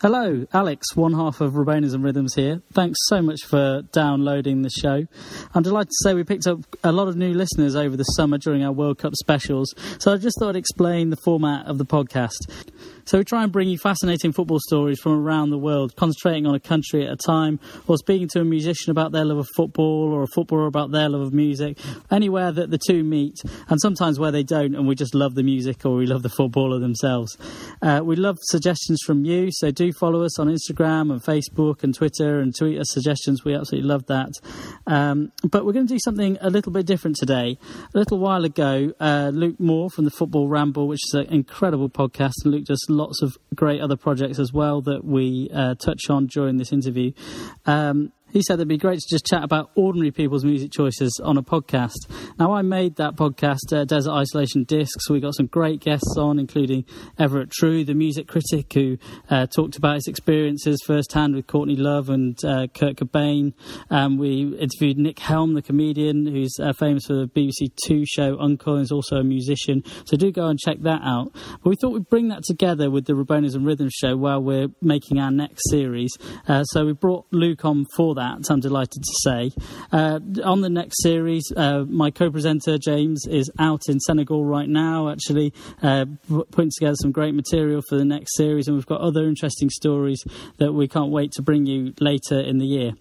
Hello, Alex, one half of Rabonas and Rhythms here. Thanks so much for downloading the show. I'm delighted to say we picked up a lot of new listeners over the summer during our World Cup specials, so I just thought I'd explain the format of the podcast. So we try and bring you fascinating football stories from around the world, concentrating on a country at a time, or speaking to a musician about their love of football, or a footballer about their love of music, anywhere that the two meet, and sometimes where they don't, and we just love the music or we love the footballer themselves. Uh, we love suggestions from you, so do follow us on Instagram and Facebook and Twitter and tweet us suggestions. We absolutely love that. Um, but we're going to do something a little bit different today. A little while ago, uh, Luke Moore from the Football Ramble, which is an incredible podcast, and Luke does lots of great other projects as well that we uh, touch on during this interview. Um, he said it'd be great to just chat about ordinary people's music choices on a podcast. Now, I made that podcast, uh, Desert Isolation Discs. We got some great guests on, including Everett True, the music critic, who uh, talked about his experiences firsthand with Courtney Love and uh, Kurt Cobain. Um, we interviewed Nick Helm, the comedian, who's uh, famous for the BBC Two show Uncle, and is also a musician. So do go and check that out. But we thought we'd bring that together with the Rabonas and Rhythm show while we're making our next series. Uh, so we brought Luke on for that, I'm delighted to say. Uh, on the next series, uh, my co presenter James is out in Senegal right now, actually, uh, putting together some great material for the next series, and we've got other interesting stories that we can't wait to bring you later in the year.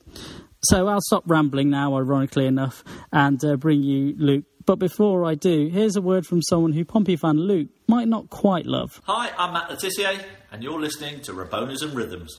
So I'll stop rambling now, ironically enough, and uh, bring you Luke. But before I do, here's a word from someone who Pompey fan Luke might not quite love. Hi, I'm Matt Le Tissier, and you're listening to Rabonas and Rhythms.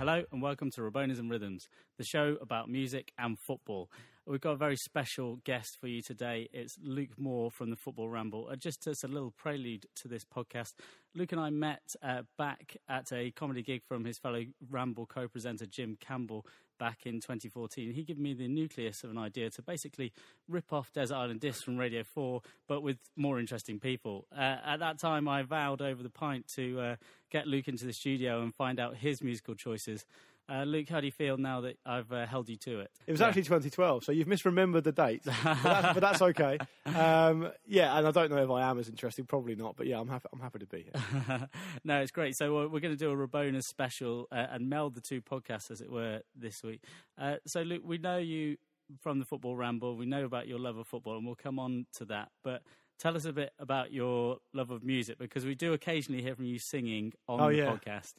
Hello and welcome to Rabonas and Rhythms, the show about music and football. We've got a very special guest for you today. It's Luke Moore from the Football Ramble. Uh, just as a little prelude to this podcast, Luke and I met uh, back at a comedy gig from his fellow Ramble co presenter Jim Campbell back in 2014. He gave me the nucleus of an idea to basically rip off Desert Island Discs from Radio 4, but with more interesting people. Uh, at that time, I vowed over the pint to uh, get Luke into the studio and find out his musical choices. Uh, Luke, how do you feel now that I've uh, held you to it? It was actually 2012, so you've misremembered the date, but that's, but that's okay. Um, yeah, and I don't know if I am as interesting, probably not, but yeah, I'm happy. I'm happy to be here. no, it's great. So uh, we're going to do a Rabona special uh, and meld the two podcasts, as it were, this week. Uh, so, Luke, we know you from the Football Ramble. We know about your love of football, and we'll come on to that. But tell us a bit about your love of music, because we do occasionally hear from you singing on Oh, the yeah. podcast.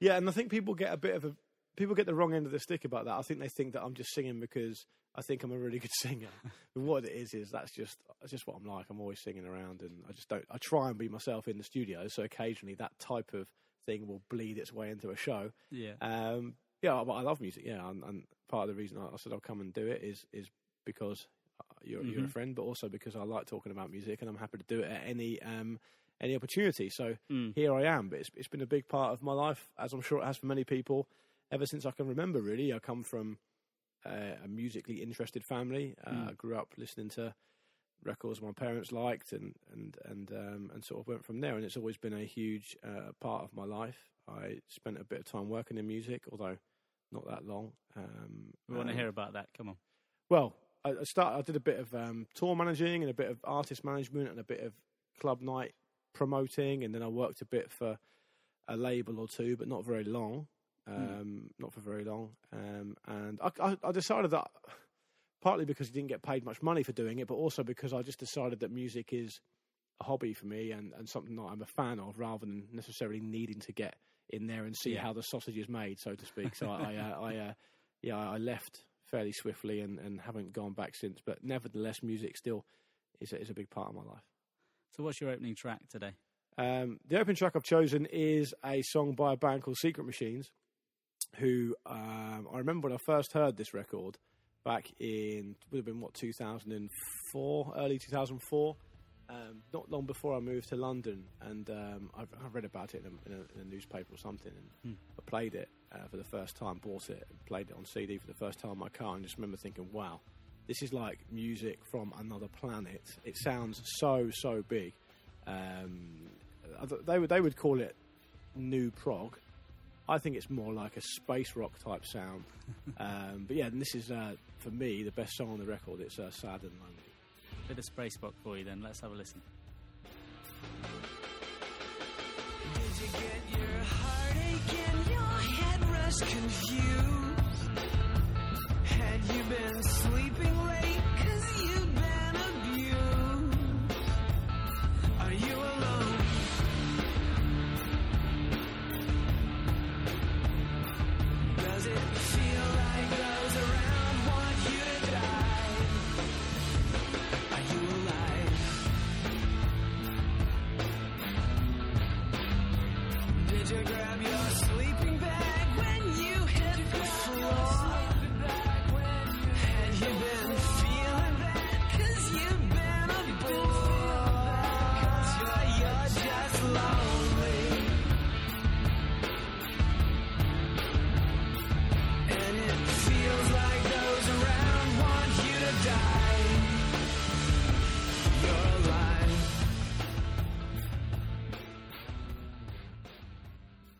Yeah, and I think people get a bit of a people get the wrong end of the stick about that. I think they think that I'm just singing because I think I'm a really good singer. and what it is is that's just that's just what I'm like. I'm always singing around, and I just don't. I try and be myself in the studio. So occasionally that type of thing will bleed its way into a show. Yeah. Um, yeah, but I love music. Yeah, and, and part of the reason I I said I'll come and do it is is because uh, you're you're a Mhm. friend, but also because I like talking about music, and I'm happy to do it at any um, any opportunity. So Mm. here I am. But it's it's been a big part of my life, as I'm sure it has for many people, ever since I can remember. Really, I come from uh, a musically interested family. Uh, Mm. I grew up listening to records my parents liked, and and and um, and sort of went from there. And it's always been a huge uh, part of my life. I spent a bit of time working in music, although not that long. Um, We want to hear about that. Come on. well, I, I start. I did a bit of um, tour managing and a bit of artist management and a bit of club night promoting, and then I worked a bit for a label or two, but not very long. Um, Not for very long. Um, and I, I, I decided that partly because I didn't get paid much money for doing it, but also because I just decided that music is a hobby for me and, and something that I'm a fan of, rather than necessarily needing to get in there and see Yeah. how the sausage is made, so to speak. So I, I, uh, I uh, yeah, I left fairly swiftly and, and haven't gone back since. But nevertheless, music still is a, is a big part of my life. So, what's your opening track today? Um, the open track I've chosen is a song by a band called Secret Machines. Who um, I remember when I first heard this record back in would have been what 2004, early 2004. Um, not long before I moved to London, and um, I, I read about it in a, in, a, in a, newspaper or something, and I played it uh, for the first time, bought it, played it on CD for the first time in my car, and just remember thinking, "Wow, this is like music from another planet." It sounds so so big. Um, I th- they would they would call it new prog. I think it's more like a space rock type sound. um, but yeah, and this is uh, for me the best song on the record. It's uh, "Sad and Lonely." Bit of space rock for you then. Let's have a listen. Did you get your heartache and your head rush confused? Had you been sleeping late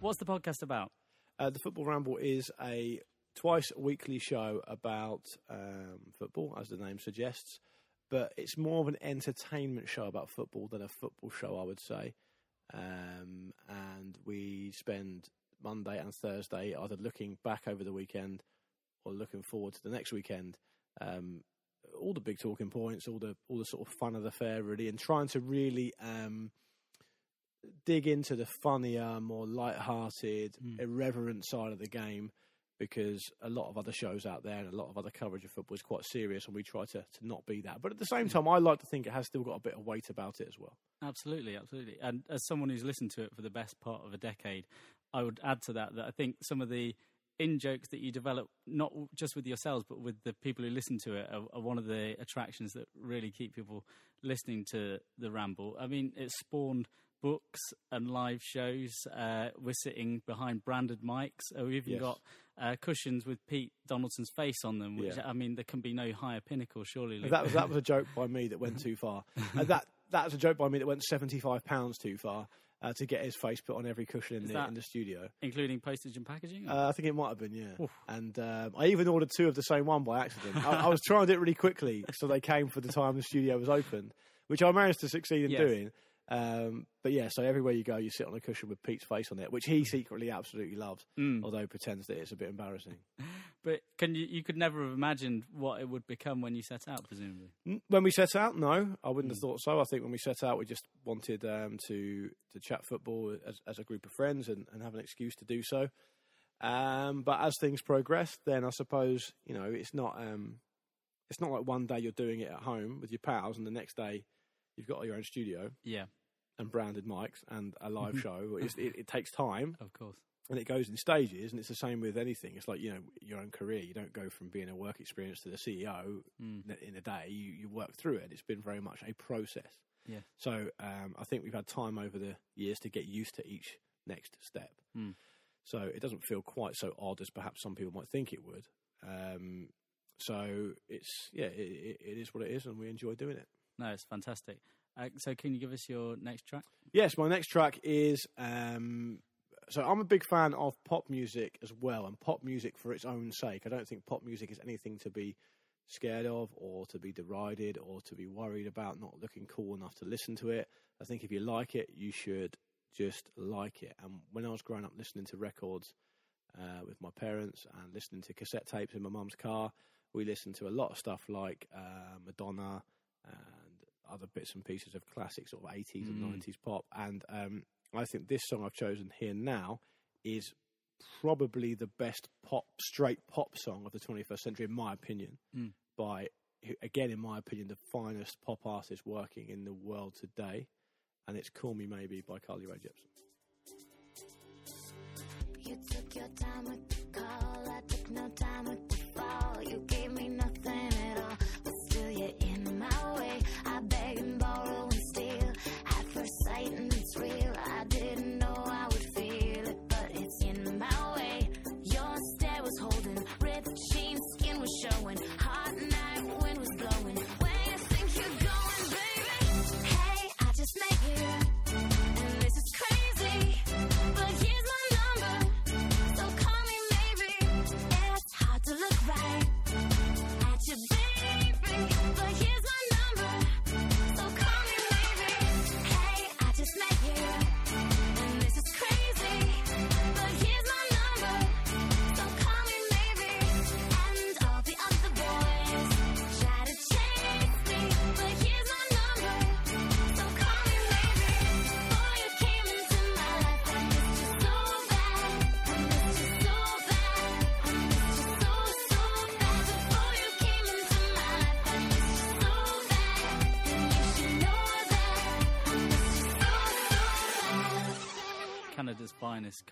What's the podcast about? Uh, the Football Ramble is a twice weekly show about um, football, as the name suggests, but it's more of an entertainment show about football than a football show, I would say. Um, and we spend Monday and Thursday either looking back over the weekend or looking forward to the next weekend. Um, all the big talking points, all the all the sort of fun of the fair, really, and trying to really um, dig into the funnier, more light-hearted, mm. irreverent side of the game because a lot of other shows out there and a lot of other coverage of football is quite serious, and we try to, to not be that. But at the same mm. time, I like to think it has still got a bit of weight about it as well. Absolutely, absolutely. And as someone who's listened to it for the best part of a decade, I would add to that that I think some of the in jokes that you develop, not just with yourselves, but with the people who listen to it, are, are one of the attractions that really keep people listening to the ramble. I mean, it spawned books and live shows. Uh, we're sitting behind branded mics. Uh, we've even Yes. got uh, cushions with Pete Donaldson's face on them, which Yeah. I mean, there can be no higher pinnacle, surely. Luke. That was that was a joke by me that went too far. and that that was a joke by me that went seventy five pounds too far uh, to get his face put on every cushion in the in the studio. including postage and packaging. Uh, I think it might have been, yeah. And um, I even ordered two of the same one by accident. I, I was trying to do it really quickly, so they came for the time the studio was open, which I managed to succeed in Yes. doing. Um, but yeah, so everywhere you go, you sit on a cushion with Pete's face on it, which he secretly absolutely loves, Mm. although pretends that it's a bit embarrassing. But can you? You could never have imagined what it would become when you set out, presumably. When we set out, no, I wouldn't have thought so. I think when we set out, we just wanted um, to to chat football as, as a group of friends and, and have an excuse to do so. Um, but as things progress, then I suppose you know it's not um, it's not like one day you're doing it at home with your pals, and the next day you've got your own studio Yeah, and branded mics and a live show. It's, it, it takes time of course. and it goes in stages, and it's the same with anything. It's like you know your own career. You don't go from being a work experience to the CEO Mm. in a- day. You you work through it. It's been very much a process. Yeah. So um, I think we've had time over the years to get used to each next step. Mm. So it doesn't feel quite so odd as perhaps some people might think it would. Um, so it's yeah, it, it is what it is, and we enjoy doing it. No, it's fantastic. Uh, so, can you give us your next track? Yes, my next track is. Um, so I'm a big fan of pop music as well, and pop music for its own sake. I don't think pop music is anything to be scared of, or to be derided, or to be worried about not looking cool enough to listen to it. I think if you like it, you should just like it. And when I was growing up listening to records uh, with my parents and listening to cassette tapes in my mum's car, we listened to a lot of stuff like uh, Madonna and other bits and pieces of classic sort of 80s and 90s pop. And um, I think this song I've chosen here now is probably the best pop, straight pop song of the 21st century, in my opinion, Mm. by, again, in my opinion, the finest pop artist working in the world today. And it's Call Me Maybe by Carly Rae Jepsen. You took your time with the call. I took no time with the fall. You gave me nothing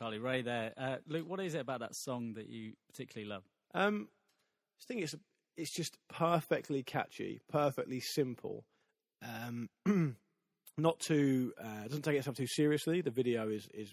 Carly Rae. There, uh, Luke. What is it about that song that you particularly love? Um, I think it's it's just perfectly catchy, perfectly simple. Um, not too uh, doesn't take itself too seriously. The video is is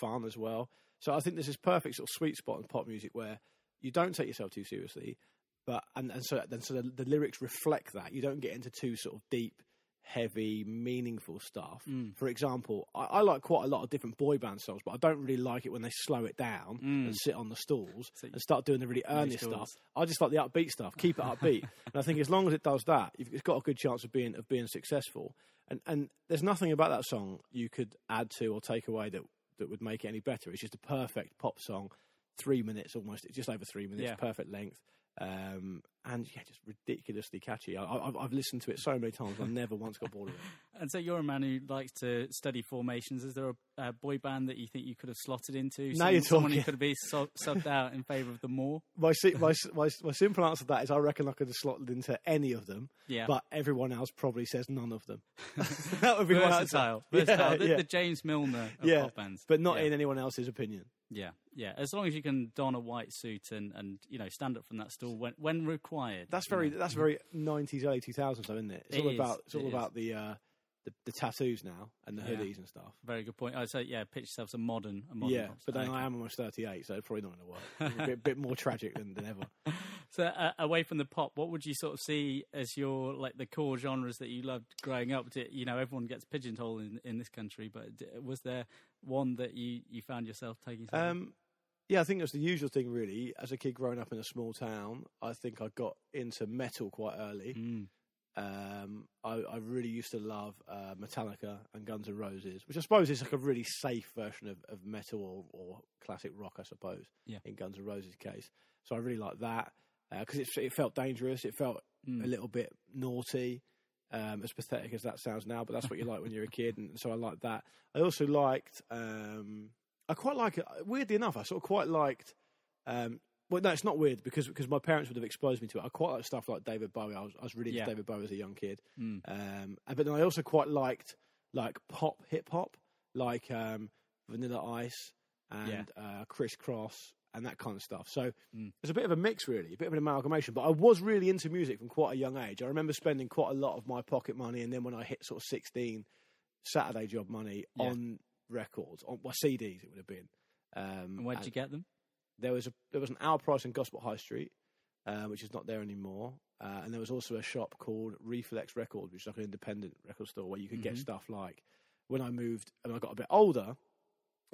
fun as well. So I think this perfect sort of sweet spot in pop music where you don't take yourself too seriously, but and, and so then so the, the lyrics reflect that. You don't get into too sort of deep, heavy, meaningful stuff. Mm. For example, I, I like quite a lot of different boy band songs, but I don't really like it when they slow it down mm. and sit on the stools So and start doing the really earnest stuff. I just like the upbeat stuff. Keep it upbeat, and I think as long as it does that, it's got a good chance of being of being successful. And and there's nothing about that song you could add to or take away that that would make it any better. It's just a perfect pop song, three minutes almost, just over three minutes, Yeah. perfect length. Um, and yeah, just ridiculously catchy. I, I, I've- I've listened to it so many times, I've never once got bored of it. And so you're a man who likes to study formations. Is there a, a boy band that you think you could have slotted into? Now you're Someone who talking. could be sub- subbed out in favour of the more? My, si- my, my, my simple answer to that is I reckon I could have slotted into any of them, Yeah. but everyone else probably says none of them. that would be answer. Versatile. Yeah, Versatile. the, yeah. the James Milner of yeah, pop bands. but not in anyone else's opinion. Yeah, yeah. As long as you can don a white suit and, and you know stand up from that stool when when required. That's you very know. that's very nineties, early two thousands, though, isn't it? It's It all is, about it's it all is. about the uh, the, the tattoos now and the Yeah. hoodies and stuff. very good point. I say yeah, pitch yourself a modern, a modern. Yeah, but then. I am almost thirty eight, so it's probably not going to work. A bit, bit more tragic than, than ever. So uh, away from the pop, what would you sort of see as your like the core genres that you loved growing up? Did- You know, everyone gets pigeonholed in, in this country, but was there one that you, you found yourself taking? Um, yeah, I think it's the usual thing, really. As a kid growing up in a small town, I think I got into metal quite early. Mm. Um, I, I really used to love uh, Metallica and Guns N' Roses, which I suppose is like a really safe version of, of metal or, or classic rock, I suppose, Yeah. in Guns N' Roses' case. So I really liked that because it, it felt dangerous. It felt Mm. a little bit naughty, um, as pathetic as that sounds now, but that's what you like when you're a kid, and so I liked that. I also liked, um, I quite like it. Weirdly enough, I sort of quite liked. Um, well, no, it's not weird because because my parents would have exposed me to it. I quite like stuff like David Bowie. I was, I was really into Yeah. David Bowie as a young kid. Mm. Um, but then I also quite liked like pop, hip hop, like um, Vanilla Ice and uh, Kris Kross and that kind of stuff. So Mm. it's a bit of a mix, really, a bit of an amalgamation. But I was really into music from quite a young age. I remember spending quite a lot of my pocket money, and then when I hit sort of sixteen, Saturday job money Yeah. on records, on well, CDs. It would have been. Um, and where'd and- you get them? there was a there was an Our Price in Gosport High Street, uh, which is not there anymore. Uh, and there was also a shop called Reflex Records, which is like an independent record store where you could get Mhm. stuff like. When I moved and I got a bit older,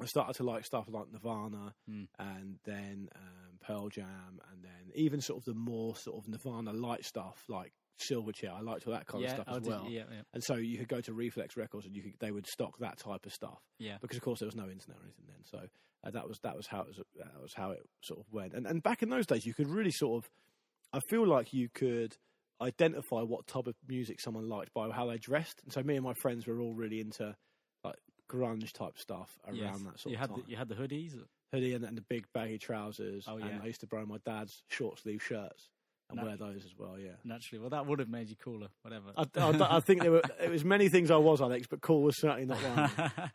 I started to like stuff like Nirvana Mm. and then um, Pearl Jam, and then even sort of the more sort of Nirvana light stuff like Silverchair. I liked all that kind yeah, of stuff oh, as did- well. yeah, yeah, And so you could go to Reflex Records and you could, they would stock that type of stuff yeah. because of course there was no internet or anything then. So uh, that was that was how it was that was how it sort of went. And and back in those days, you could really sort of, I feel like you could identify what type of music someone liked by how they dressed. And so me and my friends were all really into grunge type stuff around Yes. that sort you of had time. the, you had the hoodies. Hoodie and, and the big baggy trousers. Oh, And yeah. I used to borrow my dad's short sleeve shirts and No. wear those as well. Yeah. Naturally, well, that would have made you cooler. Whatever. I, I, I think there were it was many things I was Alex, but cool was certainly not one.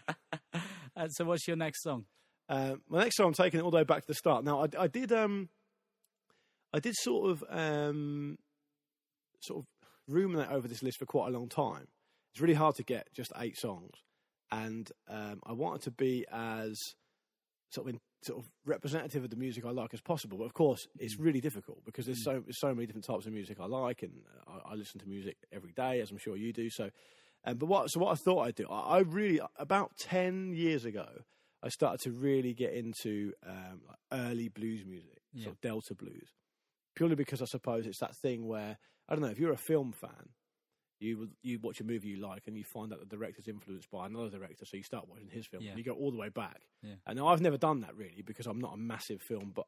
Uh, so, what's your next song? Uh, my next song, I'm taking it all the way back to the start. Now, I, I did, um, I did sort of, um, sort of ruminate over this list for quite a long time. It's really hard to get just eight songs, and um, I wanted to be as sort of in, sort of representative of the music I like as possible. But of course, it's really difficult because there's so there's so many different types of music I like, and I, I listen to music every day, as I'm sure you do. So, um, but what so what I thought I'd do, I, I really about ten years ago, I started to really get into um, like early blues music, sort of Delta blues, purely because I suppose it's that thing where I don't know if you're a film fan. You you watch a movie you like and you find out the director's influenced by another director, so you start watching his film Yeah. and you go all the way back. Yeah. And now I've never done that really because I'm not a massive film bu-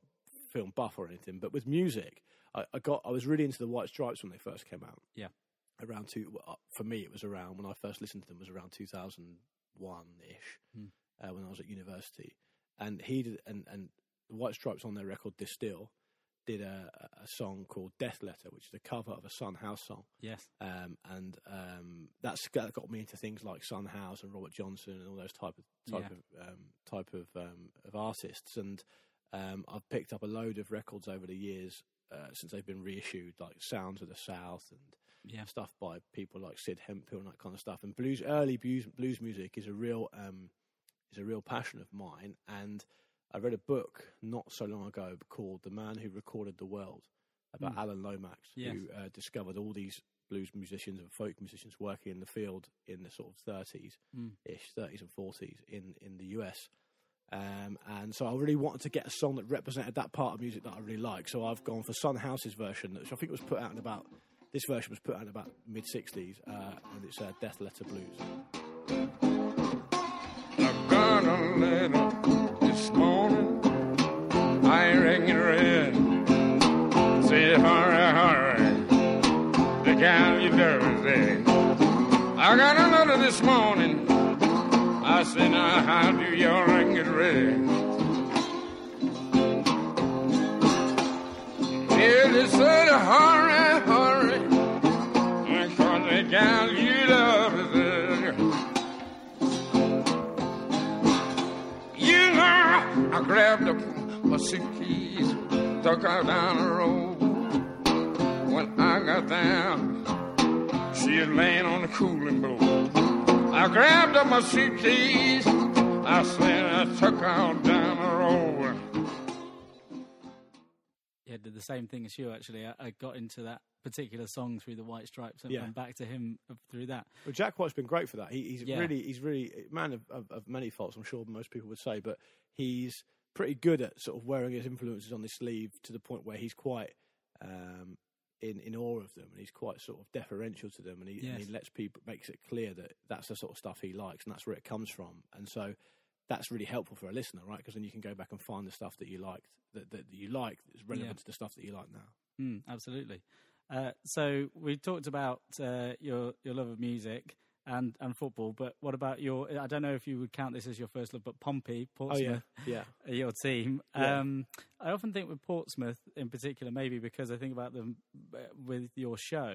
film buff or anything. But with music, I, I got I was really into the White Stripes when they first came out. Yeah. Around two, uh, for me, it was around when I first listened to them was around 2001 ish, Hmm. uh, when I was at university. And he did, and and the White Stripes on their record De Stijl did a, a song called Death Letter, which is a cover of a Sun House song Yes. um, and um, that's got, got me into things like Sun House and Robert Johnson and all those type of type Yeah. of um, type of um, of artists. And um, I've picked up a load of records over the years uh, since they've been reissued, like Sounds of the South and Yeah. stuff by people like Sid Hemphill and that kind of stuff. And blues, early blues, blues music is a real um, is a real passion of mine. And I read a book not so long ago called "The Man Who Recorded the World" about Alan Lomax, Yes. who uh, discovered all these blues musicians and folk musicians working in the field in the sort of thirties ish, thirties and forties in in the US. Um, and so I really wanted to get a song that represented that part of music that I really like. So I've gone for Sun House's version, which I think was put out in about this version was put out in about mid '60s, uh, and it's uh, Death Letter Blues. Got this morning. I said, now how do you ring it red? Yeah, they said, hurry, hurry. Because the gal you love is there. You know, I grabbed up my suitcase, took her down the road. When I got down, she was laying on the cooling board. I grabbed up my suitcase, I said I took her down the road. Yeah, did the same thing as you actually. I, I got into that particular song through the White Stripes and, Yeah. and back to him through that. Well, Jack White's been great for that. He, he's Yeah. really, he's really a man of, of, of many faults. I'm sure most people would say, but he's pretty good at sort of wearing his influences on his sleeve to the point where he's quite um, in in awe of them, and he's quite sort of deferential to them, and he, and he lets people makes it clear that that's the sort of stuff he likes, and that's where it comes from, and so. That's really helpful for a listener, right? Because then you can go back and find the stuff that you liked, that, that you like, that's relevant Yeah. to the stuff that you like now. Mm, absolutely. Uh, so we talked about uh, your your love of music and, and football, but what about your? I don't know if you would count this as your first love, but Pompey, Oh yeah, yeah. uh, your team. Yeah. Um, I often think with Portsmouth in particular, maybe because I think about them uh, with your show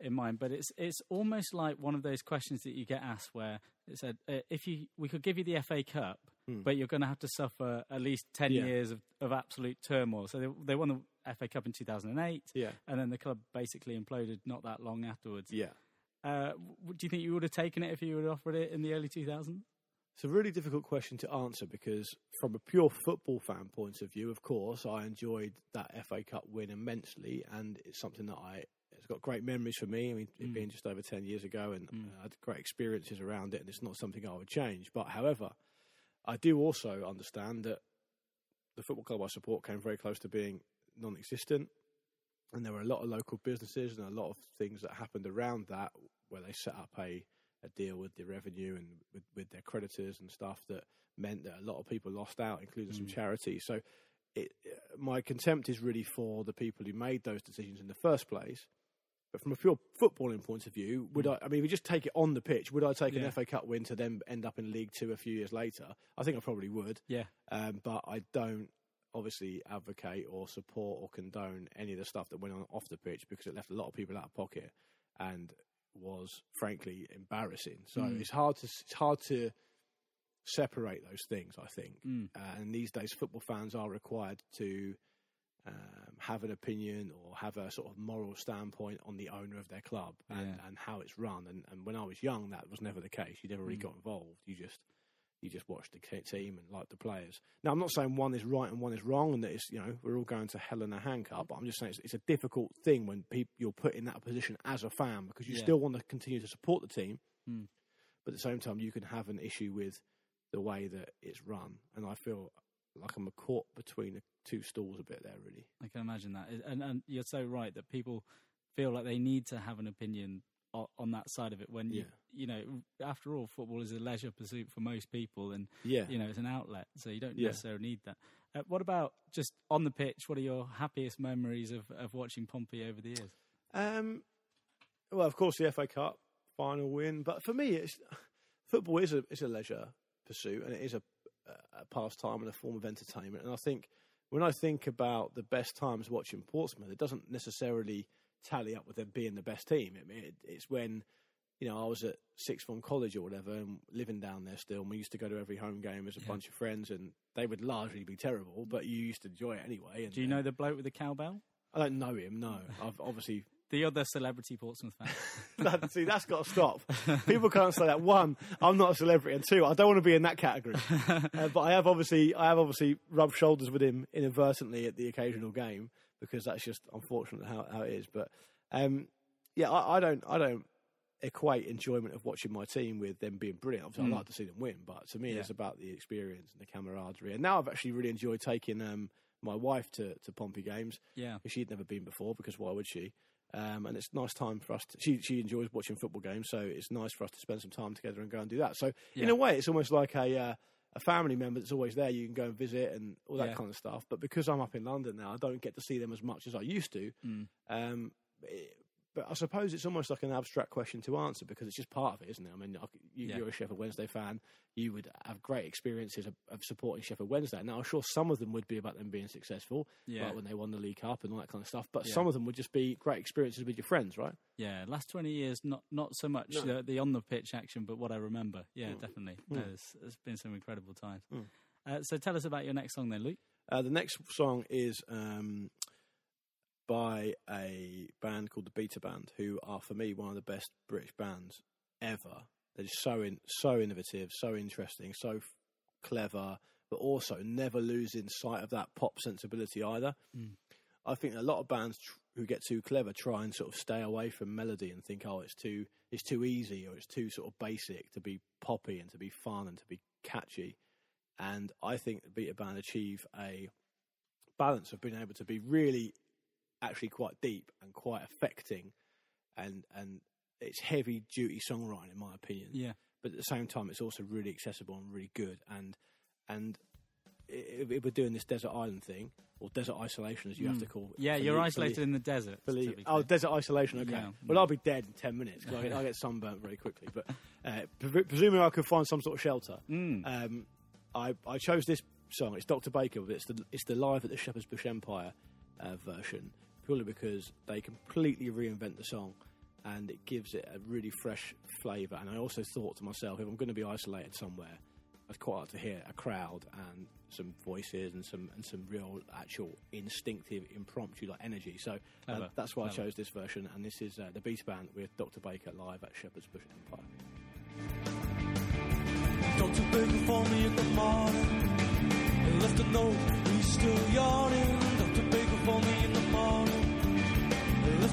in mind, but it's it's almost like one of those questions that you get asked where it said, uh, if you we could give you the FA Cup, but you're going to have to suffer at least ten Hmm. Yeah. years of, of absolute turmoil. So they they won the FA Cup in 2008, Yeah. and then the club basically imploded not that long afterwards. Yeah. Uh, do you think you would have taken it if you have offered it in the early 2000s? It's a really difficult question to answer because, from a pure football fan point of view, of course, I enjoyed that FA Cup win immensely, and it's something that I it's got great memories for me. I mean, it being just over ten years ago, and uh, I had great experiences around it, and it's not something I would change. But, however, I do also understand that the football club I support came very close to being non-existent, and there were a lot of local businesses and a lot of things that happened around that where they set up a a deal with the revenue and with, with their creditors and stuff that meant that a lot of people lost out, including some charities. So, it, my contempt is really for the people who made those decisions in the first place. But from a pure footballing point of view, would I? I mean, if we just take it on the pitch, would I take Yeah. an FA Cup win to then end up in League Two a few years later? I think I probably would. Yeah. Um, but I don't obviously advocate or support or condone any of the stuff that went on off the pitch because it left a lot of people out of pocket and was frankly embarrassing. So Mm. it's hard to it's hard to separate those things. I think, Mm. uh, and these days, football fans are required to um, have an opinion or have a sort of moral standpoint on the owner of their club and, Yeah. and how it's run. And, and when I was young, that was never the case. You never really Mm. got involved. You just you just watch the team and like the players. Now, I'm not saying one is right and one is wrong, and that it's you know we're all going to hell in a handcuff. But I'm just saying it's, it's a difficult thing when peop you're put in that position as a fan because you Yeah. still want to continue to support the team, Mm. but at the same time you can have an issue with the way that it's run. And I feel like I'm caught between the two stools a bit there, really. I can imagine that, and and you're so right that people feel like they need to have an opinion on that side of it. When you Yeah. you know, after all, football is a leisure pursuit for most people, and Yeah. you know it's an outlet, so you don't Yeah. necessarily need that. Uh, what about just on the pitch? What are your happiest memories of, of watching Pompey over the years? Um, well, of course, the FA Cup final win, but for me, it's football is a is a leisure pursuit and it is a, a pastime and a form of entertainment. And I think when I think about the best times watching Portsmouth, it doesn't necessarily tally up with them being the best team. I mean, it, it's when you know I was at sixth form college or whatever, and living down there still. And we used to go to every home game as a Yeah. bunch of friends, and they would largely be terrible, but you used to enjoy it anyway. And, Do you uh, know the bloke with the cowbell? I don't know him. No, I've obviously The other celebrity Portsmouth fan. that, see, that's got to stop. People can't say that. One, I'm not a celebrity, and two, I don't want to be in that category. Uh, but I have obviously, I have obviously rubbed shoulders with him inadvertently at the occasional game because that's just unfortunate how, how it is. But um, yeah, I, I don't, I don't equate enjoyment of watching my team with them being brilliant. Obviously, Mm. I like to see them win, but to me, Yeah. it's about the experience and the camaraderie. And now I've actually really enjoyed taking um, my wife to, to Pompey games yeah, she'd never been before. Because why would she? Um, and it's a nice time for us. To, she she enjoys watching football games, so it's nice for us to spend some time together and go and do that. So in a way, it's almost like a uh, a family member that's always there. You can go and visit and all that Yeah. kind of stuff. But because I'm up in London now, I don't get to see them as much as I used to. Mm. Um, it- but I suppose it's almost like an abstract question to answer because it's just part of it, isn't it? I mean, you, Yeah. you're a Sheffield Wednesday fan. You would have great experiences of, of supporting Sheffield Wednesday. Now, I'm sure some of them would be about them being successful, Yeah. like when they won the League Cup and all that kind of stuff. But Yeah. some of them would just be great experiences with your friends, right? yeah. Last twenty years, not not so much No. the, the on the pitch action, but what I remember. Yeah, Mm. definitely. Mm. No, there's, there's been some incredible times. Mm. Uh, so tell us about your next song then, Luke. Uh, the next song is um, by a band called the Beta Band, who are for me one of the best British bands ever. They're just so in, so innovative, so interesting, so f- clever, but also never losing sight of that pop sensibility either. Mm. I think a lot of bands tr- who get too clever try and sort of stay away from melody and think, oh, it's too it's too easy or it's too sort of basic to be poppy and to be fun and to be catchy. And I think the Beta Band achieve a balance of being able to be really actually quite deep and quite affecting and and it's heavy duty songwriting in my opinion Yeah, but at the same time it's also really accessible and really good and and if, if we're doing this desert island thing or desert isolation as you have to call it yeah. You're isolated in the desert. for the- oh, desert isolation. Okay. Yeah. Well, I'll be dead in ten minutes because I, get- I get sunburnt very quickly. But uh, pre- presuming I could find some sort of shelter, Mm. um, I, I chose this song. It's Dr. Baker, but it's the it's the live at the Shepherd's Bush Empire uh, version purely because they completely reinvent the song and it gives it a really fresh flavour. And I also thought to myself, if I'm going to be isolated somewhere, I'd quite like to hear a crowd and some voices and some and some real actual instinctive impromptu like energy. So uh, that's why I chose this version. And this is uh, the Beta Band with Dr. Baker live at Shepherd's Bush Empire. Dr. Baker phoned me in the morning. He left a note, he's still yawning. Dr. Baker phoned me in the morning.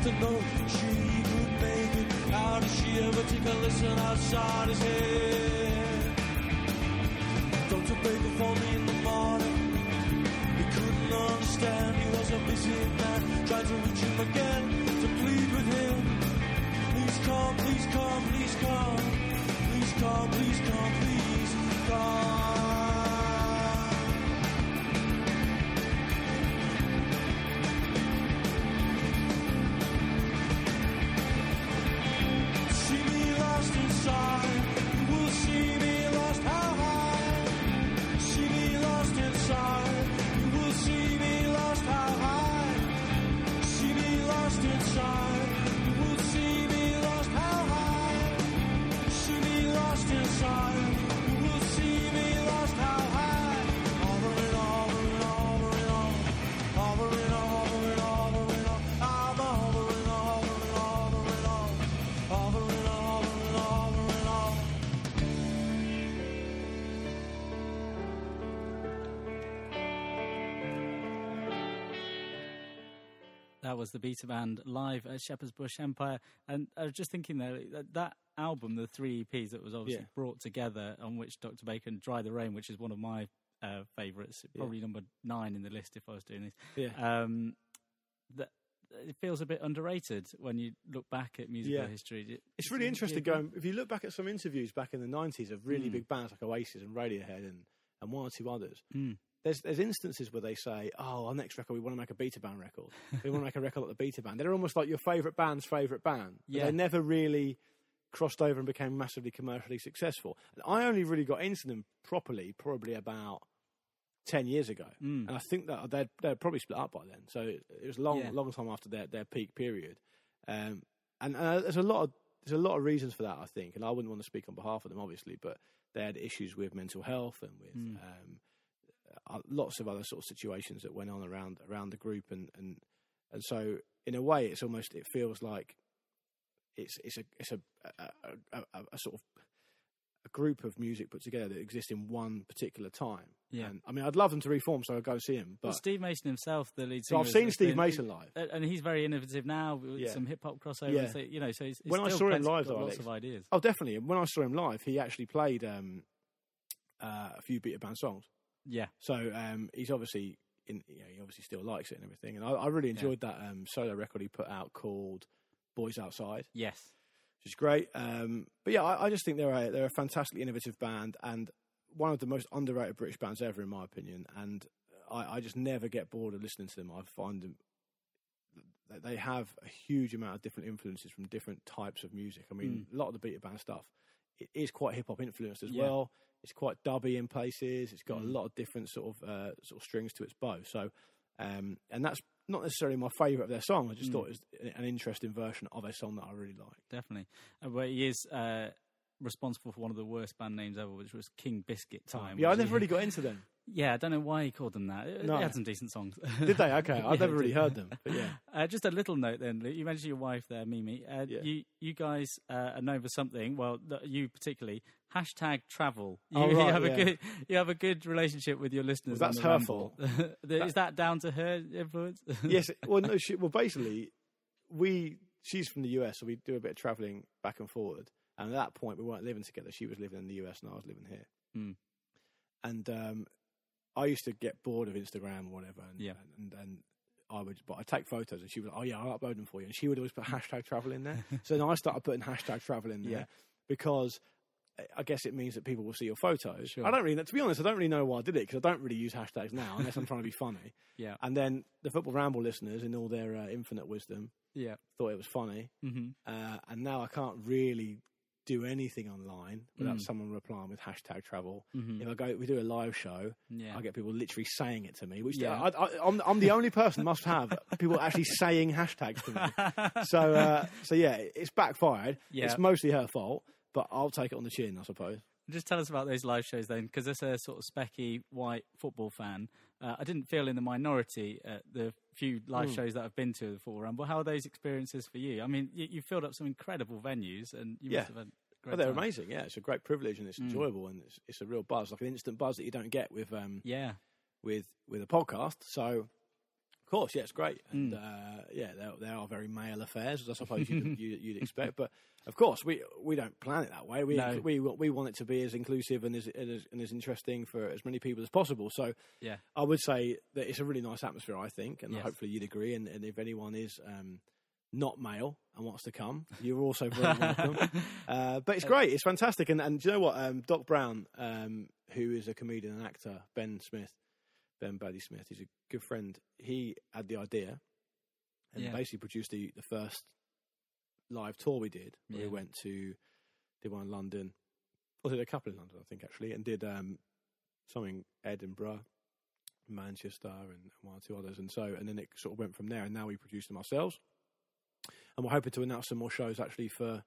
Left a note, she could make it. How did she ever take a listen outside his head? Don't Dr. Baker phoned me in the morning. He couldn't understand, he was a busy man. Tried to reach him again, to plead with him. Please come, please come, please come. Please come, please come, please come. Was the Beta Band live at Shepherd's Bush Empire. And I was just thinking there, that, that album, the three EPs that was obviously Yeah. brought together, on which Dr. Baker, Dry the Rain, which is one of my uh, favourites, probably number nine in the list if I was doing this. Yeah. Um, that it feels a bit underrated when you look back at musical Yeah. history. It- It's really interesting agree? going. If you look back at some interviews back in the nineties of really Mm. big bands like Oasis and Radiohead and, and one or two others, Mm. There's there's instances where they say, "Oh, our next record, we want to make a beta band record. we want to make a record like the beta band." They're almost like your favourite band's favourite band. Yeah. They never really crossed over and became massively commercially successful. And I only really got into them properly probably about ten years ago, Mm. and I think that they'd, they'd probably split up by then. So it was a long, Yeah. long time after their, their peak period. Um, and uh, there's a lot of there's a lot of reasons for that, I think. And I wouldn't want to speak on behalf of them, obviously, but they had issues with mental health and with Mm. um, uh, lots of other sort of situations that went on around around the group, and and and so in a way, it's almost it feels like it's it's a it's a a, a, a, a sort of a group of music put together that exists in one particular time. Yeah. And, I mean, I'd love them to reform, so I'd go see him. But Well, Steve Mason himself, the lead singer, So I've seen Steve been- Mason live. uh, and he's very innovative now with Yeah. some hip hop crossovers. Yeah. So, you know, so he's, he's when I saw him live, though, lots Alex, of ideas. Oh, definitely. And when I saw him live, he actually played um, uh, a few beta band songs. Yeah, So um, he's obviously in. You know, he obviously still likes it and everything. And I, I really enjoyed that um, solo record he put out called "Boys Outside," yes, which is great. Um, but yeah, I, I just think they're a they're a fantastically innovative band and one of the most underrated British bands ever, in my opinion. And I, I just never get bored of listening to them. I find them. They have a huge amount of different influences from different types of music. I mean, a lot of the beta band stuff it is quite hip hop influenced as Yeah. well. It's quite dubby in places. It's got Mm. a lot of different sort of uh, sort of strings to its bow. So, um, and that's not necessarily my favourite of their song. I just Mm. thought it was an interesting version of a song that I really like. definitely. Uh, but he is uh, responsible for one of the worst band names ever, which was King Biscuit Time. yeah, I never really got into them. Yeah, I don't know why he called them that. No. They had some decent songs. Did they? Okay, I've never really heard them, but yeah. Uh, just a little note then. Luke. You mentioned your wife there, Mimi. Uh, Yeah. You you guys uh, are known for something. Well, th- you particularly hashtag travel. You, Oh, you have yeah. a good you have a good relationship with your listeners. Well, that's her Ramble. The- Is that down to her influence? yes. Well, no. She, well, basically, we she's from the US, so we do a bit of travelling back and forward. And at that point, we weren't living together. She was living in the US, and I was living here. Hmm. And um, I used to get bored of Instagram or whatever, and, Yeah. and, and I would, but I take photos, and she was, like, oh yeah, I'll upload them for you, and she would always put hashtag travel in there. so then I started putting hashtag travel in there Yeah. because. I guess it means that people will see your photos. Sure. I don't really, know, to be honest, I don't really know why I did it because I don't really use hashtags now unless I'm trying to be funny. yeah, And then the Football Ramble listeners, in all their uh, infinite wisdom, yeah. thought it was funny. hmm Uh, and now I can't really do anything online without Mm. someone replying with hashtag travel. hmm If I go, we do a live show, Yeah. I get people literally saying it to me, which Yeah. I, I, I'm, I'm the only person must have people actually saying hashtags to me. So, uh, so yeah, it's backfired. Yeah. It's mostly her fault, but I'll take it on the chin, I suppose. Just tell us about those live shows then, because as a sort of specky white football fan, uh, I didn't feel in the minority at the few live Mm. shows that I've been to the Football Ramble. How are those experiences for you? I mean, you, you filled up some incredible venues, and you Yeah. must have had great Well, they're time. amazing. Yeah, it's a great privilege and it's Mm. enjoyable and it's, it's a real buzz, like an instant buzz that you don't get with um, Yeah, with with a podcast. So, of course, yeah, it's great, and Mm. uh, yeah, they, they are very male affairs, as I suppose you'd, you, you'd expect. But of course, we we don't plan it that way. We No. we we want it to be as inclusive and as, and as and as interesting for as many people as possible. So, yeah, I would say that it's a really nice atmosphere. I think, and Yes. hopefully you'd agree. And, and if anyone is um, not male and wants to come, you're also very welcome. Uh, but it's great. It's fantastic. And, and do you know what? Um, Doc Brown, um, who is a comedian and actor, Ben Smith, Ben Bailey Smith, he's a good friend. He had the idea and Yeah. basically produced the, the first live tour we did. Yeah. We went to, did one in London, or did a couple in London, I think, actually, and did um, something Edinburgh, Manchester, and one or two others. And so, and then it sort of went from there. And now we produce them ourselves. And we're hoping to announce some more shows actually for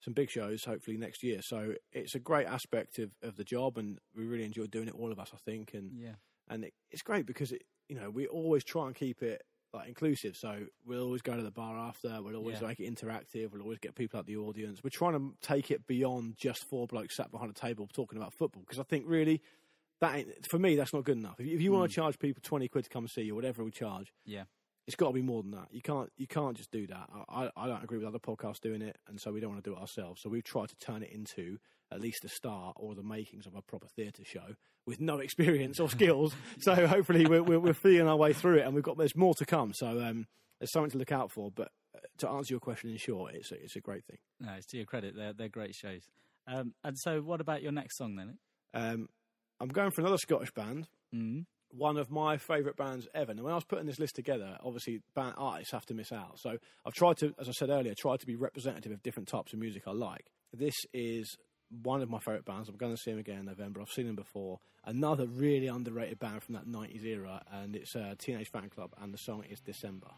some big shows hopefully next year. So it's a great aspect of, of the job, and we really enjoy doing it, all of us, I think. And yeah, and it, it's great because it, you know, we always try and keep it like inclusive. So we'll always go to the bar after. We'll always Yeah. make it interactive. We'll always get people out the audience. We're trying to take it beyond just four blokes sat behind a table talking about football because I think really that ain't, for me that's not good enough. If you, if you want Mm. to charge people twenty quid to come see you, whatever we charge, yeah, It's got to be more than that. You can't you can't just do that. I, I I don't agree with other podcasts doing it, and so we don't want to do it ourselves. So we've tried to turn it into at least the start or the makings of a proper theatre show with no experience or skills. so hopefully we're, we're we're feeling our way through it, and we've got there's more to come. So um, there's something to look out for. But uh, to answer your question in short, it's a, it's a great thing. No, it's to your credit. They're they're great shows. Um, and so, what about your next song then? Um, I'm going for another Scottish band. Mm. One of my favourite bands ever. And when I was putting this list together, obviously band artists have to miss out. So I've tried to, as I said earlier, try to be representative of different types of music I like. This is one of my favourite bands. I'm going to see them again in November. I've seen them before. Another really underrated band from that 90s era, and it's uh, Teenage Fanclub, and the song is December.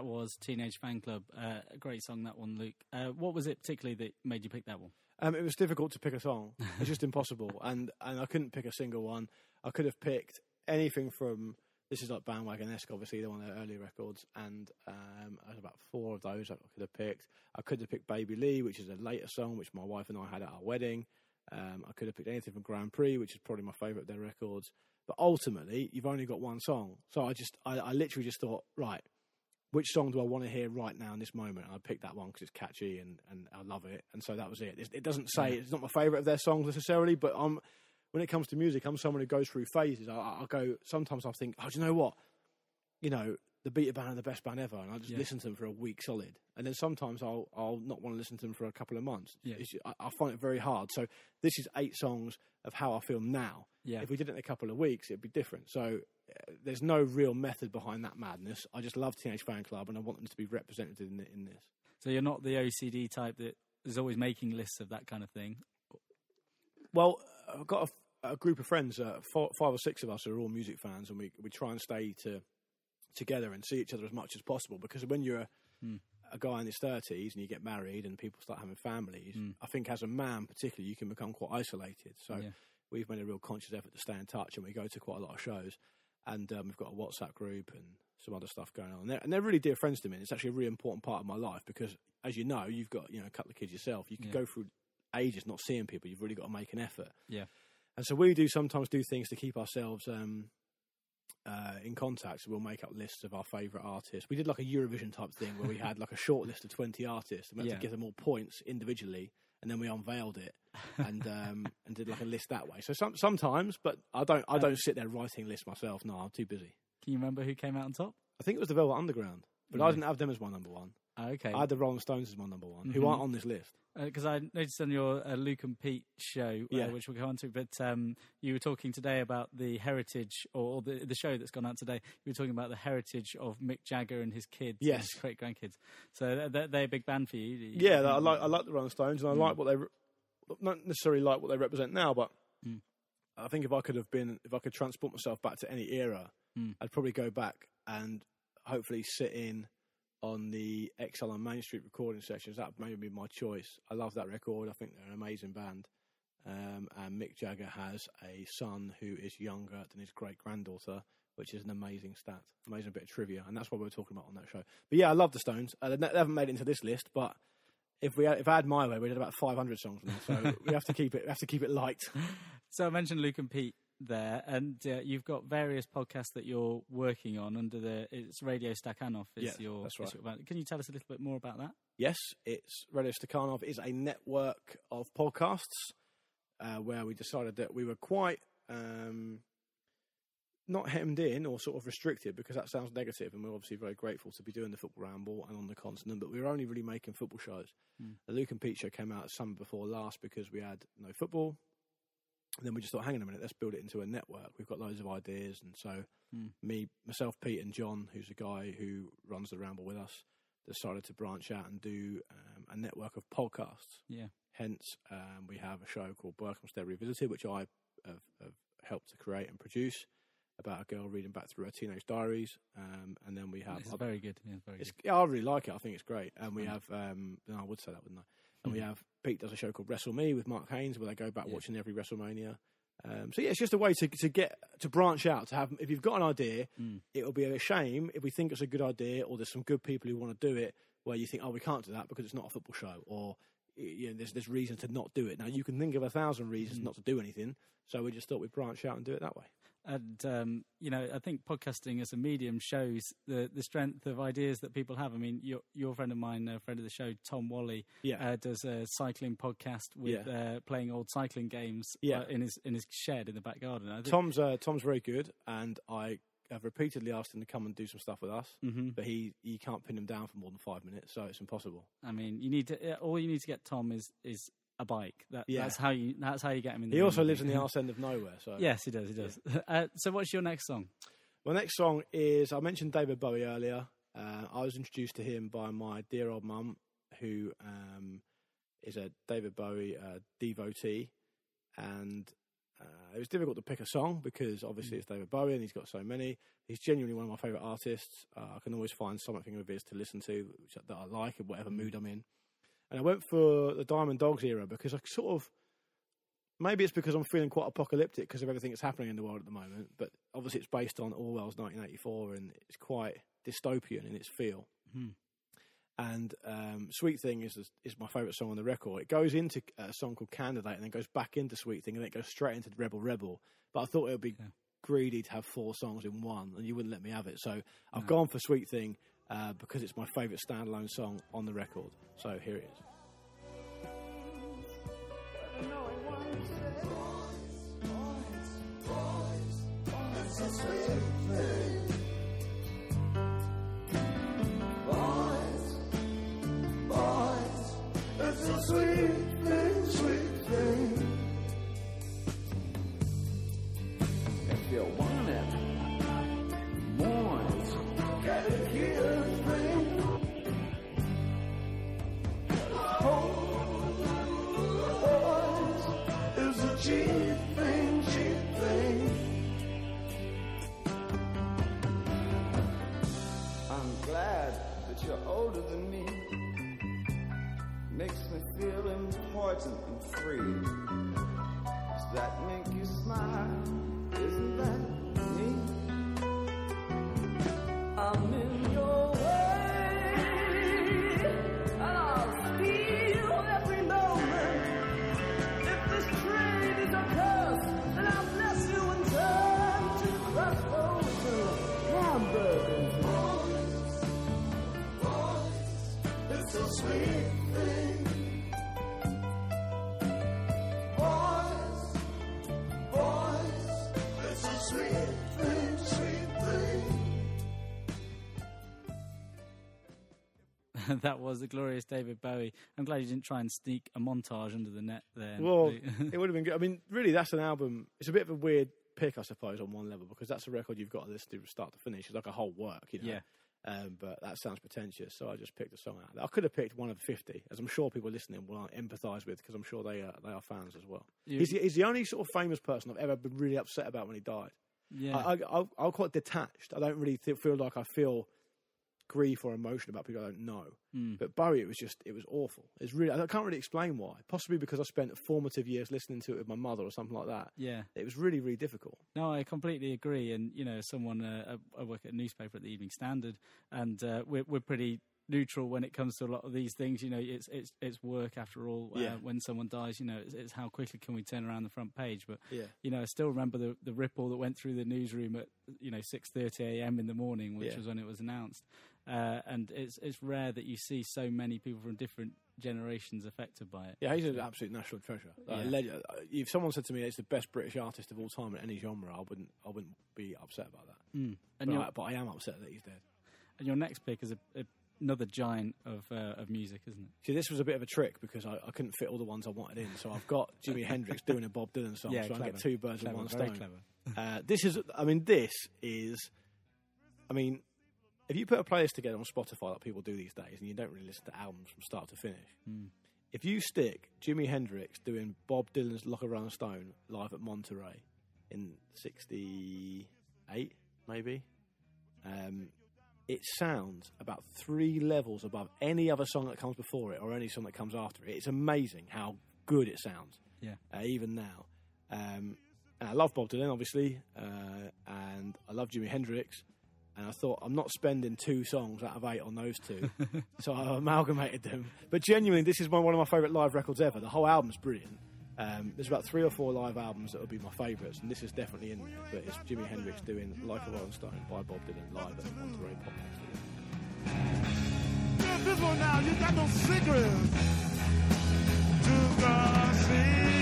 That was Teenage Fanclub. Uh, a great song, that one, Luke. Uh, what was it particularly that made you pick that one? Um, it was difficult to pick a song. It's just impossible, and and I couldn't pick a single one. I could have picked anything from this is like Bandwagonesque, obviously, they're one of their early records, and um, I had about four of those I could have picked. I could have picked Baby Lee, which is a later song, which my wife and I had at our wedding. Um, I could have picked anything from Grand Prix, which is probably my favourite of their records. But ultimately, you've only got one song, so I just I, I literally just thought, right, which song do I want to hear right now in this moment? And I picked that one because it's catchy and, and I love it. And so that was it. It, doesn't say it's not my favourite of their songs necessarily, but I'm when it comes to music, I'm someone who goes through phases. I, I go sometimes I'll think, oh, do you know what? You know, the Beta Band are the best band ever, and I just Yeah. listen to them for a week solid. And then sometimes I'll I'll not want to listen to them for a couple of months. Yeah. I, I find it very hard. So this is eight songs of how I feel now. Yeah. If we did it in a couple of weeks, it'd be different. So there's no real method behind that madness. I just love Teenage Fanclub, and I want them to be represented in, in this. So you're not the OCD type that is always making lists of that kind of thing. Well, I've got a, a group of friends, uh, four, five or six of us are all music fans, and we, we try and stay to, together and see each other as much as possible. Because when you're a, Hmm. a guy in his 30s and you get married and people start having families, Hmm. I think as a man, particularly, you can become quite isolated. So Yeah. we've made a real conscious effort to stay in touch, and we go to quite a lot of shows. And um, we've got a WhatsApp group and some other stuff going on. And they're, and they're really dear friends to me. And it's actually a really important part of my life because, as you know, you've got you know a couple of kids yourself. You can Yeah. go through ages not seeing people. You've really got to make an effort. Yeah. And so we do sometimes do things to keep ourselves um, uh, in contact. So we'll make up lists of our favourite artists. We did like a Eurovision type thing where we had like a short list of 20 artists and we had Yeah. to give them all points individually. And then we unveiled it and um, and did like a list that way. So some, sometimes, but I don't I don't sit there writing lists myself. No, I'm too busy. Can you remember who came out on top? I think it was the Velvet Underground, but I didn't have them as my number one. Ah, okay. I had the Rolling Stones as my number one, who Mhm. aren't on this list. because I noticed on your uh, Luke and Pete show, Yeah. uh, which we'll go on to, but um, you were talking today about the heritage, or, or the the show that's gone out today. You were talking about the heritage of Mick Jagger and his kids, and Yes. his great grandkids. So they're- they're, they're a big band for you. You- Yeah, I like I like the Rolling Stones, and I Mm. like what they not necessarily like what they represent now, but Mm. I think if I could have been, if I could transport myself back to any era, Mm. I'd probably go back and hopefully sit in on the Exile on Main Street recording sessions. That may be my choice. I love that record. I think they're an amazing band. Um, and Mick Jagger has a son who is younger than his great granddaughter, which is an amazing stat, amazing bit of trivia, and that's what we were talking about on that show. But yeah, I love the Stones. Uh, they haven't made it into this list, but if we had, if I had my way, we'd have about 500 songs. Now, so we have to keep it we have to keep it light. So I mentioned Luke and Pete there, and uh, you've got various podcasts that you're working on under the it's Radio Stakhanov is Yeah, your, that's right. your. Can you tell us a little bit more about that? Yes, it's Radio Stakhanov is a network of podcasts uh, where we decided that we were quite um, not hemmed in or sort of restricted because that sounds negative, and we're obviously very grateful to be doing the football ramble and on the continent. But we were only really making football shows. Mm. The Luke and Pete show came out summer before last because we had no football. And then we just thought, hang on a minute, let's build it into a network. We've got loads of ideas, and so Mm. me, myself, Pete, and John, who's the guy who runs the ramble with us, decided to branch out and do um, a network of podcasts. Yeah. Hence, um, we have a show called Berkhamsted Revisited, which I have, have helped to create and produce about a girl reading back through her teenage diaries. Um, and then we have. It's very good. Yeah, very It's, good. yeah, I really like it. I think it's great. And we Mm. have. Um, no, I would say that, wouldn't I? And we Mhm. have Pete does a show called Wrestle Me with Mark Haynes, where they go back Yeah. watching every WrestleMania. Um, so yeah, it's just a way to to get to branch out. To have, if you've got an idea, Mm. it will be a shame if we think it's a good idea, or there's some good people who want to do it, where you think, oh, we can't do that because it's not a football show, or you know, there's there's reason to not do it. Now you can think of a thousand reasons Mm. not to do anything, so we just thought we'd branch out and do it that way. And um, you know, I think podcasting as a medium shows the the strength of ideas that people have. I mean, your your friend of mine, a friend of the show, Tom Wally, Yeah. uh, does a cycling podcast with uh, playing old cycling games Yeah. uh, in his in his shed in the back garden. I think, Tom's uh, Tom's very good, and I have repeatedly asked him to come and do some stuff with us, Mhm. but he you can't pin him down for more than five minutes, so it's impossible. I mean, you need to. uh, All you need to get Tom is is a bike. That, Yeah. That's how you. That's how you get him in. The He also lives in the arse end of nowhere. So yes, he does. He does. Uh, so, what's your next song? My next song is I mentioned David Bowie earlier. Uh, I was introduced to him by my dear old mum, who um, is a David Bowie uh, devotee, and uh, it was difficult to pick a song because obviously it's David Bowie and he's got so many. He's genuinely one of my favourite artists. Uh, I can always find something of his to listen to which, that I like in whatever mood I'm in. And I went for the Diamond Dogs era because I sort of maybe it's because I'm feeling quite apocalyptic because of everything that's happening in the world at the moment. But obviously, it's based on Orwell's 1984, and it's quite dystopian in its feel. Hmm. And um, Sweet Thing is is my favourite song on the record. It goes into a song called Candidate, and then goes back into Sweet Thing, and then it goes straight into Rebel Rebel. But I thought it would be greedy to have four songs in one, and you wouldn't let me have it. So I've gone for Sweet Thing uh, because it's my favourite standalone song on the record. So here it is. It's you're older than me makes me feel important and free. Does that make you smile? that was the glorious David Bowie. I'm glad you didn't try and sneak a montage under the net there. Well, it would have been good. I mean, really, that's an album. It's a bit of a weird pick, I suppose, on one level because that's a record you've got to listen to from start to finish. It's like a whole work, you know. Yeah. Um, but that sounds pretentious, so I just picked a song out. I could have picked one of fifty, as I'm sure people listening will empathise with, because I'm sure they are, they are fans as well. He's, the, he's the only sort of famous person I've ever been really upset about when he died. Yeah. I, I, I, I'm quite detached. I don't really feel like I feel grief or emotion about people I don't know. Mm. But Bowie, it was just, it was awful. It's really, I can't really explain why. Possibly because I spent formative years listening to it with my mother or something like that. Yeah. It was really, really difficult. No, I completely agree. And you know, someone uh, I work at a newspaper at the Evening Standard, and uh, we're we're pretty neutral when it comes to a lot of these things. You know, it's it's it's work after all. Uh, Yeah. when someone dies, you know, it's, it's how quickly can we turn around the front page. But Yeah. you know, I still remember the the ripple that went through the newsroom at you know six thirty a.m. in the morning, which Yeah. was when it was announced. Uh, and it's it's rare that you see so many people from different generations affected by it. Yeah, he's an absolute national treasure. Like, Yeah. leg- uh, if someone said to me it's the best British artist of all time in any genre, I wouldn't, I wouldn't be upset about that. Mm. But, I, but I am upset that he's dead. and your next pick is a, a, another giant of uh, of music, isn't it? See, this was a bit of a trick because I, I couldn't fit all the ones I wanted in. So I've got Jimi Hendrix doing a Bob Dylan song, Yeah, so I clever. get two birds Clever, with one stone. clever. Uh, this is, I mean, this is, I mean, if you put a playlist together on Spotify like people do these days, and you don't really listen to albums from start to finish, Hmm. if you stick Jimi Hendrix doing Bob Dylan's "Like a Rolling Stone" live at Monterey in '68, maybe, um, it sounds about three levels above any other song that comes before it or any song that comes after it. It's amazing how good it sounds Yeah. uh, even now. Um, and I love Bob Dylan, obviously, uh, and I love Jimi Hendrix. And I thought I'm not spending two songs out of eight on those two, so I amalgamated them. But genuinely, this is one one of my favourite live records ever. The whole album's brilliant. Um, there's about three or four live albums that would be my favourites, and this is definitely in there. But it's Jimi Hendrix doing "Like a Rolling Stone" by Bob Dylan live at the Monterey Pop Festival. This one now, you got no secrets to conceal. How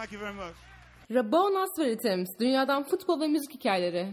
Thank you very much. Rabonas ve Rhythms, dünyadan futbol ve müzik hikayeleri.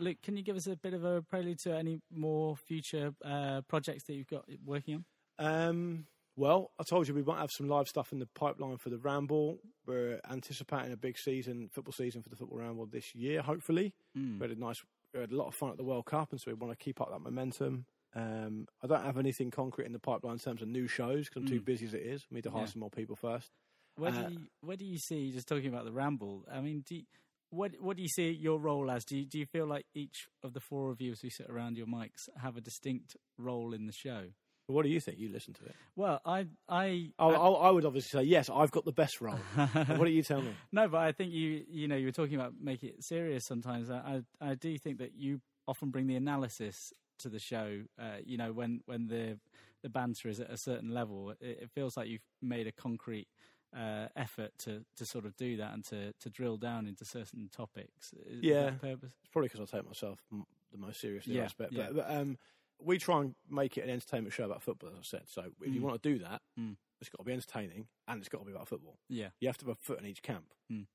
Luke, can you give us a bit of a prelude to any more future uh, projects that you've got working on? Um, well, I told you we might have some live stuff in the pipeline for the Ramble. We're anticipating a big season, football season for the Football Ramble this year, hopefully. Mm. We had a nice, we had a lot of fun at the World Cup, and so we want to keep up that momentum. Um, I don't have anything concrete in the pipeline in terms of new shows because I'm too Mm. busy as it is. We need to hire Yeah. some more people first. Where Uh, do you, where do you see just talking about the ramble? I mean, do you, what what do you see your role as? Do you, do you feel like each of the four of you, as we sit around your mics, have a distinct role in the show? What do you think? You listen to it. Well, I I I- I, would obviously say yes. I've got the best role. what do you tell me? No, but I think you you know you were talking about make it serious. Sometimes I I, I do think that you often bring the analysis to the show. Uh, you know when when the the banter is at a certain level, it, it feels like you've made a concrete uh, effort to to sort of do that and to to drill down into certain topics. Is, Yeah. purpose. It's probably because I take myself m- the most seriously. Yeah, I expect. yeah. But, but um, we try and make it an entertainment show about football, as I said. So if you Mm. want to do that, Mm. it's got to be entertaining and it's got to be about football. Yeah. You have to have a foot in each camp. Mm.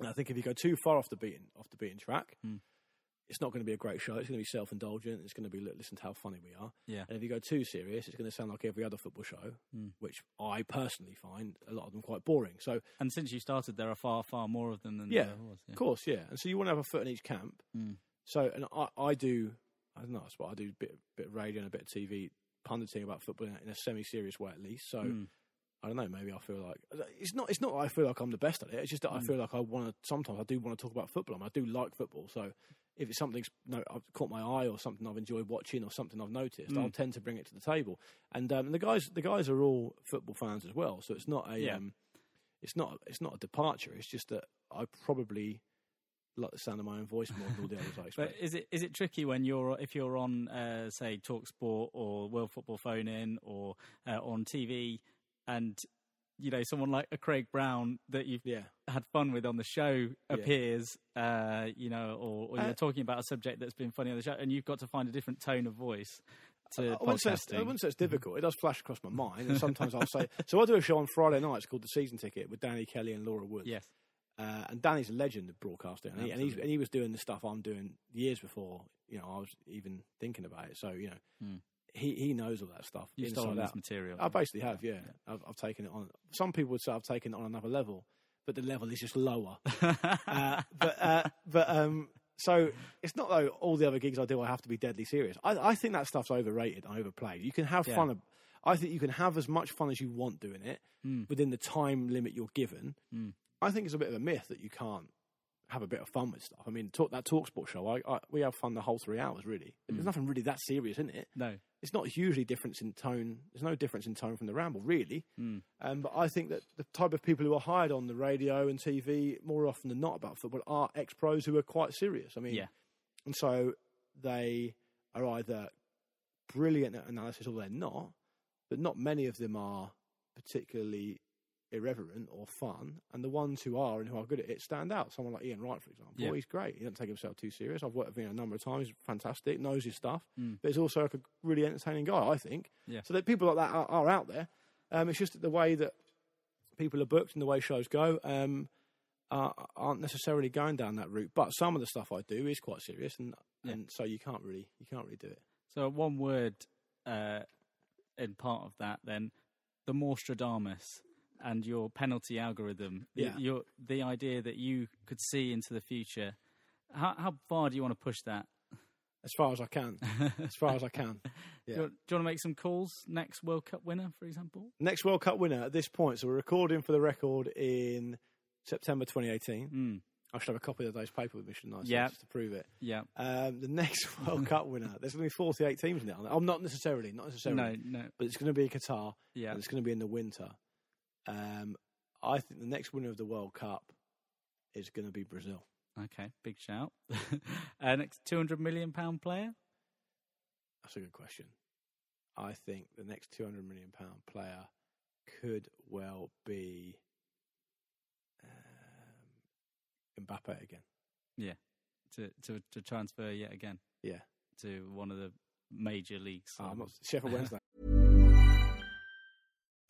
And I think if you go too far off the beaten off the beaten track, Mm. it's not going to be a great show. It's going to be self indulgent. It's going to be look, listen to how funny we are. Yeah. And if you go too serious, it's going to sound like every other football show, Mm. which I personally find a lot of them quite boring. So And since you started, there are far far more of them than yeah, there was. of course, yeah. And so you want to have a foot in each camp. Mm. So, and I, I do, I don't know, that's what I do, a bit, bit of radio and a bit of TV, punditing about football in a, semi-serious way at least. So, Mm. I don't know, maybe I feel like it's not. It's not that I feel like I'm the best at it. It's just that I Mm. feel like I want to. Sometimes I do want to talk about football. I, mean, I do like football. So, if it's something's no, I've caught my eye or something I've enjoyed watching or something I've noticed, Mm. I'll tend to bring it to the table. And um, the guys, the guys are all football fans as well. So it's not a. Yeah. Um, it's not. It's not a departure. It's just that I probably like the sound of my own voice more than all the others I expect. But is it is it tricky when you're if you're on uh, say Talk Sport or World Football Phone In or uh, on TV and you know someone like a Craig Brown that you've Yeah. had fun with on the show appears, uh, you know, or, or Uh, you're talking about a subject that's been funny on the show, and you've got to find a different tone of voice to I wouldn't, say it's, I wouldn't say it's difficult. It does flash across my mind, and sometimes I'll say. So I do a show on Friday nights called The Season Ticket with Danny Kelly and Laura Woods. Yes. Uh, and Danny's a legend of broadcasting, and, he, and, he's, and he was doing the stuff I'm doing years before you know I was even thinking about it. So you know, Hmm. he he knows all that stuff. You've inside stolen this out. material. I basically have, yeah. I've, I've taken it on. Some people would say I've taken it on another level, but the level is just lower. uh, but uh, but um, so it's not though all the other gigs I do I have to be deadly serious. I, I think that stuff's overrated and overplayed. You can have Yeah. fun. I think you can have as much fun as you want doing it Mm. within the time limit you're given. Mm. I think it's a bit of a myth that you can't have a bit of fun with stuff. I mean, talk, that Talksport show, I, I, we have fun the whole three hours. Really, there's Mm. nothing really that serious in it. No. It's not hugely difference in tone. There's no difference in tone from the ramble, really. Mm. Um, but I think that the type of people who are hired on the radio and TV more often than not about football are ex pros who are quite serious. I mean, Yeah. and so they are either brilliant at analysis or they're not, but not many of them are particularly irreverent or fun. And the ones who are and who are good at it stand out. Someone like Ian Wright, for example, Yeah. he's great. He doesn't take himself too serious. I've worked with him a number of times. He's fantastic, knows his stuff, Mm. but he's also like a really entertaining guy. I think. Yeah. So that people like that are, are out there. Um, it's just the way that people are booked and the way shows go. Um, uh, aren't necessarily going down that route, but some of the stuff I do is quite serious, and Yeah. and so you can't really you can't really do it. So one word uh, in part of that, then the Moorstradamus and your penalty algorithm. Yeah. Your the idea that you could see into the future. How how far do you want to push that? As far as I can, as far as I can. Yeah. Do, you, do you want to make some calls? Next World Cup winner, for example. Next World Cup winner at this point. So we're recording for the record in September 2018. Mm. I should have a copy of those paper with me, shouldn't I? So Yeah. Just to prove it. Yeah. Um, the next World Cup winner. There's going to be 48 teams in it. I'm not necessarily, not necessarily. No, no. But it's going to be Qatar. Yeah. And it's going to be in the winter. Um, I think the next winner of the World Cup is going to be Brazil. Okay, big shout. uh, next two hundred million pound player. That's a good question. I think the next 200 million pound player could well be um, Mbappe again. Yeah, to to to transfer yet again. Yeah. to one of the major leagues. Oh, I'm not Sheffield Wednesday.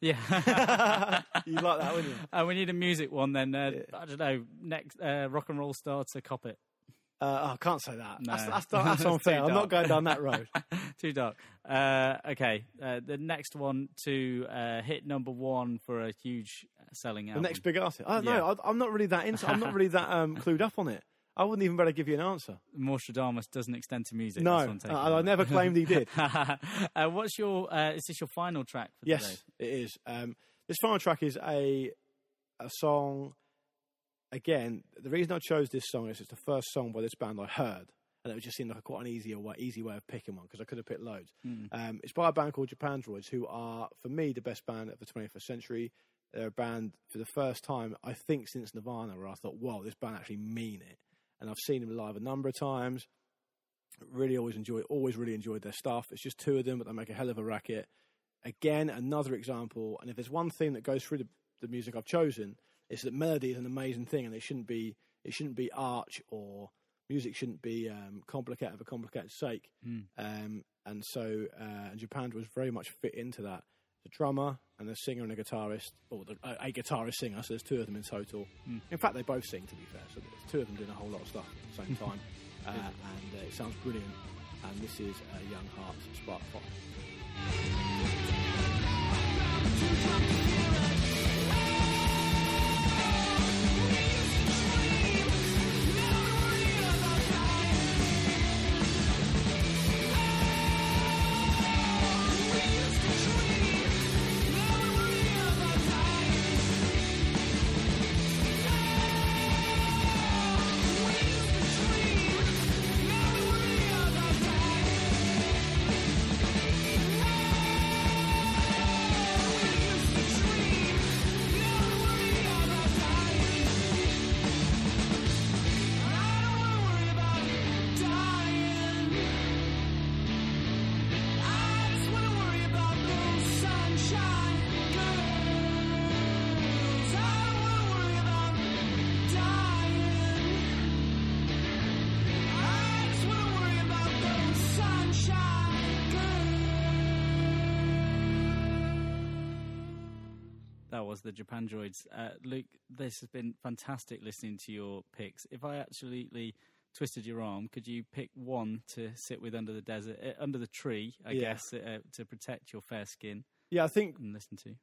Yeah, you like that, wouldn't you? Uh, we need a music one then. Uh, I don't know. Next, uh, rock and roll star to cop it. Uh, I can't say that. No. That's, that's, that's unfair. I'm not going down that road. Too dark. Uh, okay, uh, the next one to uh, hit number one for a huge selling The next big artist. I don't Yeah. know. I, I'm not really that into. I'm not really that um, clued up on it. I wouldn't even better give you an answer. Moorstradamus doesn't extend to music. No, that's I'm I- I never claimed he did. uh, what's your? Uh, is this your final track for Yes, today? it is. Um, this final track is a a song. Again, the reason I chose this song is it's the first song by this band I heard, and it just seemed like a quite an easier way, easy way of picking one because I could have picked loads. Mm. Um, it's by a band called Japandroids, who are for me the best band of the 21st century. They're a band for the first time I think since Nirvana, where I thought, "Wow, this band actually mean it." And I've seen them live a number of times. Really, always enjoy. Always really enjoyed their stuff. It's just two of them, but they make a hell of a racket again another example and if there's one thing that goes through the, the music i've chosen is that melody is an amazing thing and it shouldn't be it shouldn't be arch or music shouldn't be um, complicated for complicated sake Mm. um, and so uh, and japan was very much fit into that the drummer and a singer and a guitarist or the, a, a guitarist singer so there's two of them in total. Mm. in fact they both sing to be fair so there's two of them doing a whole lot of stuff at the same time. Uh, and uh, it sounds brilliant. And this is uh, young hearts spark Fox. Was the Japandroids. Uh, Luke, this has been fantastic listening to your picks. If I absolutely twisted your arm, could you pick one to sit with under the desert, uh, under the tree, I Yeah. guess, uh, to protect your fair skin Yeah, I think and listen to?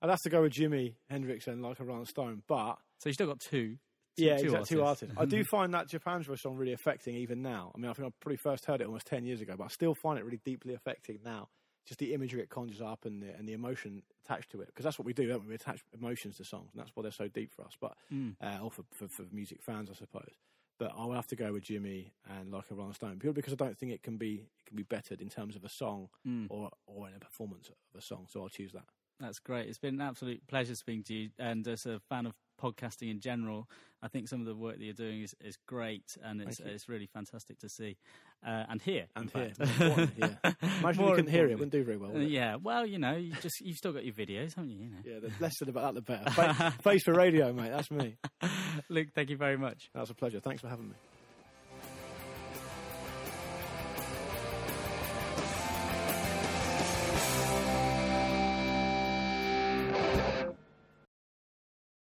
I'd have to go with Jimi Hendrix and like a Rolling Stone, but So you still got two. two yeah, two exactly, two artists. artists. I do find that Japan's Rush song really affecting even now. I mean, I think I probably first heard it almost ten years ago, but I still find it really deeply affecting now. Just the imagery it conjures up and the, and the emotion attached to it, because that's what we do, don't we? We attach emotions to songs, and that's why they're so deep for us. But Mm. uh, or for, for for music fans, I suppose. But I'll have to go with Jimi and like a Rolling Stone, purely because I don't think it can be it can be bettered in terms of a song Mm. or or in a performance of a song. So I'll choose that. That's great. It's been an absolute pleasure speaking to you. And as a fan of podcasting in general, I think some of the work that you're doing is, is great, and it's it's really fantastic to see uh, and hear. And hear, fact. more importantly, yeah. Imagine you couldn't hear it, it wouldn't do very well. Uh, yeah. Well, you know, you just you've still got your videos, haven't you? You know. Yeah, the less said about that, the better. Fa- Face for radio, mate. That's me. Luke, thank you very much. That was a pleasure. Thanks for having me.